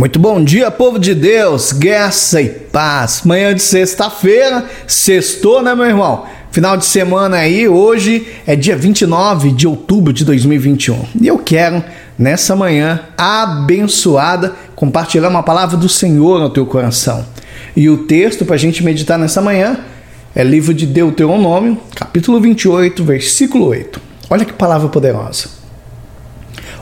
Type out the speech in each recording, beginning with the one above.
Muito bom dia, povo de Deus, graça e paz. Manhã de sexta-feira, sextou, né, meu irmão? Final de semana aí, hoje é dia 29 de outubro de 2021. E eu quero, nessa manhã abençoada, compartilhar uma palavra do Senhor no teu coração. E o texto para a gente meditar nessa manhã é livro de Deuteronômio, capítulo 28, versículo 8. Olha que palavra poderosa.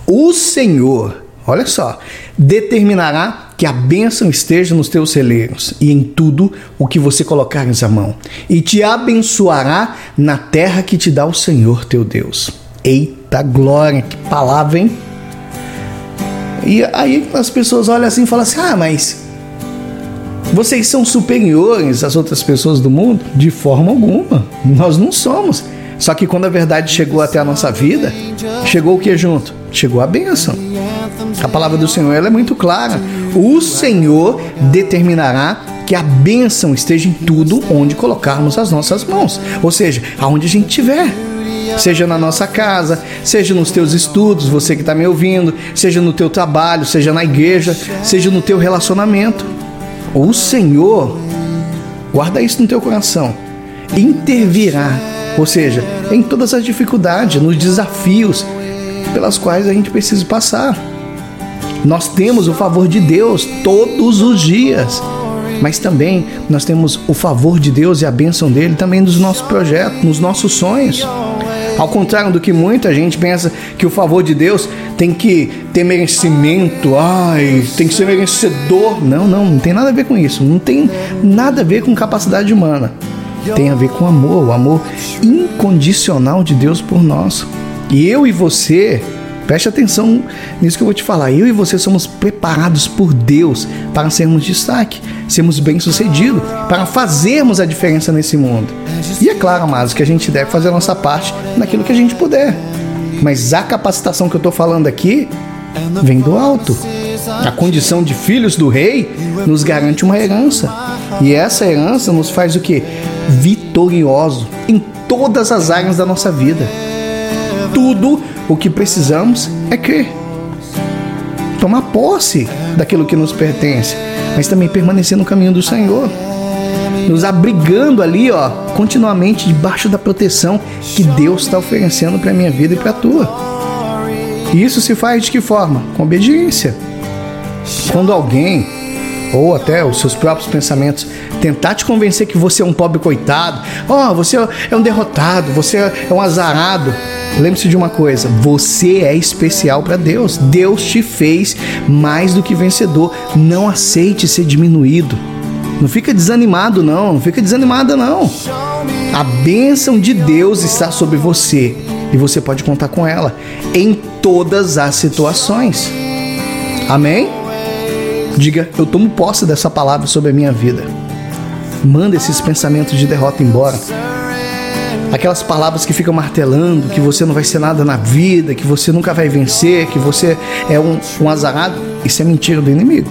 O Senhor Olha só, determinará que a bênção esteja nos teus celeiros e em tudo o que você colocares a mão, e te abençoará na terra que te dá o Senhor teu Deus. Eita glória, que palavra, hein? E aí as pessoas olham assim e falam assim: ah, mas vocês são superiores às outras pessoas do mundo? De forma alguma, nós não somos. Só que quando a verdade chegou até a nossa vida, chegou o que junto? Chegou a bênção. A palavra do Senhor é muito clara. O Senhor determinará que a bênção esteja em tudo onde colocarmos as nossas mãos. Ou seja, aonde a gente estiver. Seja na nossa casa, seja nos teus estudos, você que está me ouvindo, seja no teu trabalho, seja na igreja, seja no teu relacionamento. O Senhor, guarda isso no teu coração, intervirá ou seja, em todas as dificuldades, nos desafios pelas quais a gente precisa passar. Nós temos o favor de Deus todos os dias, mas também nós temos o favor de Deus e a bênção dele também nos nossos projetos, nos nossos sonhos. Ao contrário do que muita gente pensa que o favor de Deus tem que ter merecimento, ai, tem que ser merecedor. Não, não, não tem nada a ver com isso. Não tem nada a ver com capacidade humana tem a ver com amor, o amor incondicional de Deus por nós. E eu e você, preste atenção nisso que eu vou te falar. Eu e você somos preparados por Deus para sermos destaque, sermos bem-sucedidos, para fazermos a diferença nesse mundo. E é claro, amados, que a gente deve fazer a nossa parte naquilo que a gente puder. Mas a capacitação que eu estou falando aqui vem do alto. A condição de filhos do rei nos garante uma herança. E essa herança nos faz o que? Vitorioso em todas as áreas da nossa vida. Tudo o que precisamos é crer. Tomar posse daquilo que nos pertence, mas também permanecer no caminho do Senhor. Nos abrigando ali, ó, continuamente debaixo da proteção que Deus está oferecendo para a minha vida e para a tua. E isso se faz de que forma? Com obediência. Quando alguém, ou até os seus próprios pensamentos, tentar te convencer que você é um pobre coitado, ó, oh, você é um derrotado, você é um azarado. Lembre-se de uma coisa: você é especial para Deus. Deus te fez mais do que vencedor. Não aceite ser diminuído. Não fica desanimado, não. Não fica desanimada, não. A bênção de Deus está sobre você e você pode contar com ela em todas as situações. Amém? Diga, eu tomo posse dessa palavra sobre a minha vida. Manda esses pensamentos de derrota embora. Aquelas palavras que ficam martelando, que você não vai ser nada na vida, que você nunca vai vencer, que você é um, um azarado, isso é mentira do inimigo.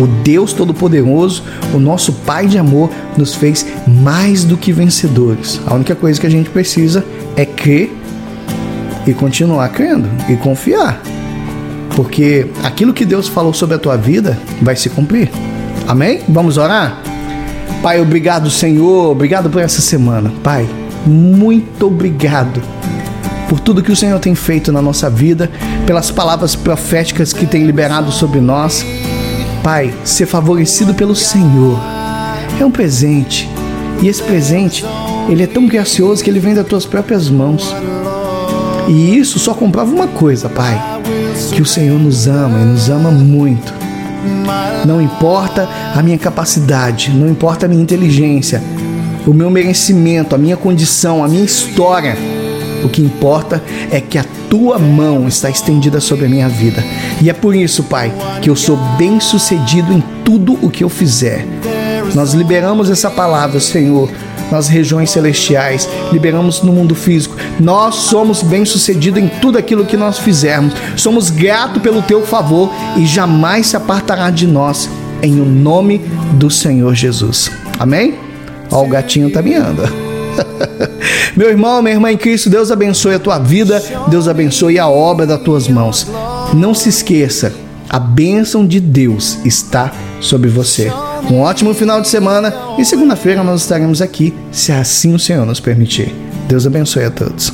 O Deus Todo-Poderoso, o nosso Pai de amor, nos fez mais do que vencedores. A única coisa que a gente precisa é crer e continuar crendo e confiar. Porque aquilo que Deus falou sobre a tua vida vai se cumprir. Amém? Vamos orar? Pai, obrigado, Senhor. Obrigado por essa semana. Pai, muito obrigado por tudo que o Senhor tem feito na nossa vida, pelas palavras proféticas que tem liberado sobre nós. Pai, ser favorecido pelo Senhor é um presente. E esse presente, ele é tão gracioso que ele vem das tuas próprias mãos. E isso só comprova uma coisa, Pai que o Senhor nos ama e nos ama muito. Não importa a minha capacidade, não importa a minha inteligência, o meu merecimento, a minha condição, a minha história. O que importa é que a tua mão está estendida sobre a minha vida. E é por isso, Pai, que eu sou bem-sucedido em tudo o que eu fizer. Nós liberamos essa palavra, Senhor, nas regiões celestiais, liberamos no mundo físico. Nós somos bem-sucedidos em tudo aquilo que nós fizermos. Somos gratos pelo teu favor e jamais se apartará de nós, em o nome do Senhor Jesus. Amém? Ó, o gatinho tá miando. Meu irmão, minha irmã em Cristo, Deus abençoe a tua vida, Deus abençoe a obra das tuas mãos. Não se esqueça, A bênção de Deus está sobre você. Um ótimo final de semana e segunda-feira nós estaremos aqui, se assim o Senhor nos permitir. Deus abençoe a todos.